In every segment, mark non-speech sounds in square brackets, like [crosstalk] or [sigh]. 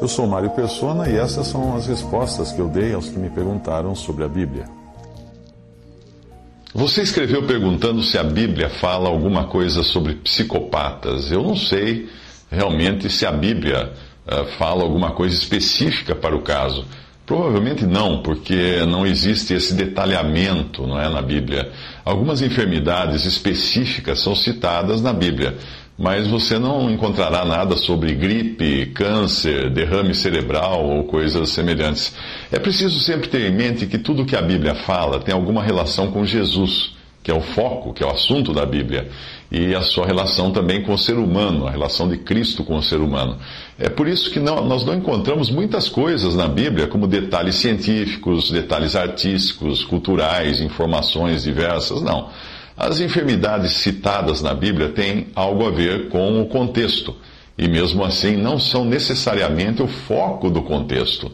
Eu sou Mário Persona e essas são as respostas que eu dei aos que me perguntaram sobre a Bíblia. Você escreveu perguntando se a Bíblia fala alguma coisa sobre psicopatas. Eu não sei realmente se a Bíblia uh, fala alguma coisa específica para o caso. Provavelmente não, porque não existe esse detalhamento não é, na Bíblia. Algumas enfermidades específicas são citadas na Bíblia, mas você não encontrará nada sobre gripe, câncer, derrame cerebral ou coisas semelhantes. É preciso sempre ter em mente que tudo que a Bíblia fala tem alguma relação com Jesus que é o foco, que é o assunto da Bíblia, e a sua relação também com o ser humano, a relação de Cristo com o ser humano. É por isso que não, nós não encontramos muitas coisas na Bíblia, como detalhes científicos, detalhes artísticos, culturais, informações diversas, não. As enfermidades citadas na Bíblia têm algo a ver com o contexto, e mesmo assim não são necessariamente o foco do contexto.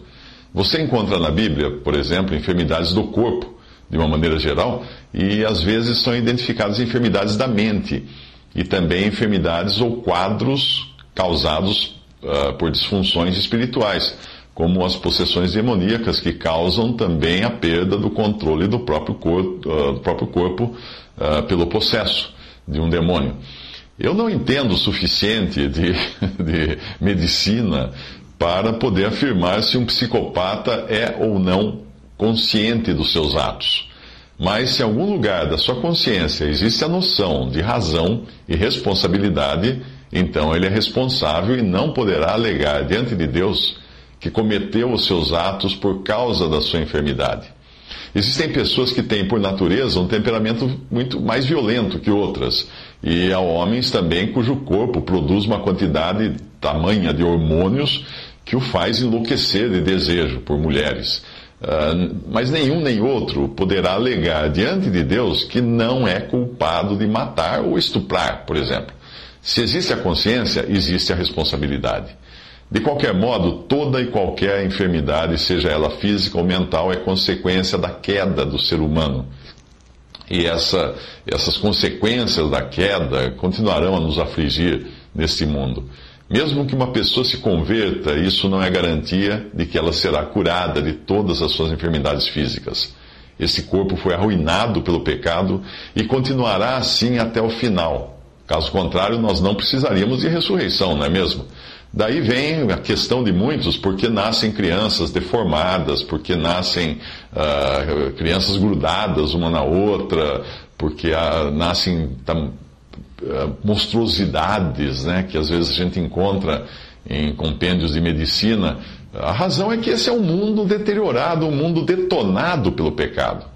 Você encontra na Bíblia, por exemplo, enfermidades do corpo, de uma maneira geral, e às vezes são identificadas enfermidades da mente e também enfermidades ou quadros causados uh, por disfunções espirituais, como as possessões demoníacas que causam também a perda do controle do próprio corpo, uh, do próprio corpo uh, pelo possesso de um demônio. Eu não entendo o suficiente de, [laughs] de medicina para poder afirmar se um psicopata é ou não consciente dos seus atos. Mas se em algum lugar da sua consciência existe a noção de razão e responsabilidade, então ele é responsável e não poderá alegar diante de Deus que cometeu os seus atos por causa da sua enfermidade. Existem pessoas que têm, por natureza, um temperamento muito mais violento que outras, e há homens também cujo corpo produz uma quantidade tamanha de hormônios que o faz enlouquecer de desejo por mulheres. Uh, mas nenhum nem outro poderá alegar diante de Deus que não é culpado de matar ou estuprar, por exemplo. Se existe a consciência, existe a responsabilidade. De qualquer modo, toda e qualquer enfermidade, seja ela física ou mental, é consequência da queda do ser humano. E essa, essas consequências da queda continuarão a nos afligir neste mundo. Mesmo que uma pessoa se converta, isso não é garantia de que ela será curada de todas as suas enfermidades físicas. Esse corpo foi arruinado pelo pecado e continuará assim até o final. Caso contrário, nós não precisaríamos de ressurreição, não é mesmo? Daí vem a questão de muitos, porque nascem crianças deformadas, porque nascem uh, crianças grudadas uma na outra, porque uh, nascem eh, monstruosidades né, que às vezes a gente encontra em compêndios de medicina. A razão é que esse é um mundo deteriorado, um mundo detonado pelo pecado.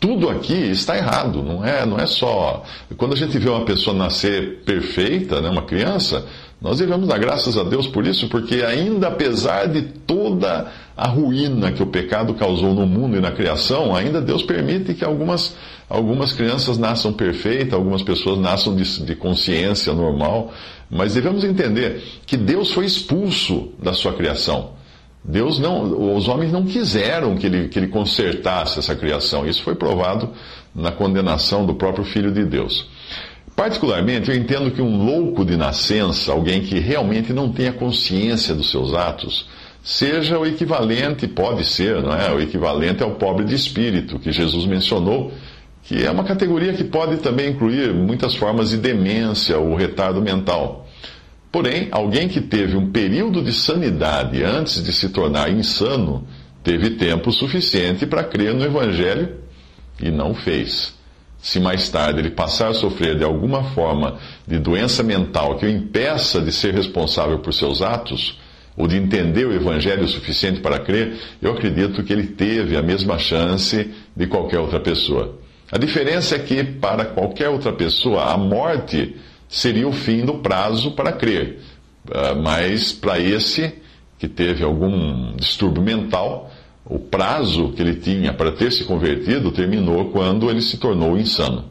Tudo aqui está errado, não é, não é só. Quando a gente vê uma pessoa nascer perfeita, né, uma criança, nós devemos dar graças a Deus por isso, porque ainda apesar de toda a ruína que o pecado causou no mundo e na criação, ainda Deus permite que algumas, algumas crianças nasçam perfeitas, algumas pessoas nasçam de, de consciência normal, mas devemos entender que Deus foi expulso da sua criação. Deus não, os homens não quiseram que ele, que ele consertasse essa criação. Isso foi provado na condenação do próprio Filho de Deus. Particularmente, eu entendo que um louco de nascença, alguém que realmente não tenha consciência dos seus atos, seja o equivalente, pode ser, não é? O equivalente ao pobre de espírito, que Jesus mencionou, que é uma categoria que pode também incluir muitas formas de demência ou retardo mental. Porém, alguém que teve um período de sanidade antes de se tornar insano, teve tempo suficiente para crer no Evangelho e não fez. Se mais tarde ele passar a sofrer de alguma forma de doença mental que o impeça de ser responsável por seus atos, ou de entender o Evangelho o suficiente para crer, eu acredito que ele teve a mesma chance de qualquer outra pessoa. A diferença é que, para qualquer outra pessoa, a morte seria o fim do prazo para crer. Ah, mas para esse que teve algum distúrbio mental, o prazo que ele tinha para ter se convertido terminou quando ele se tornou insano.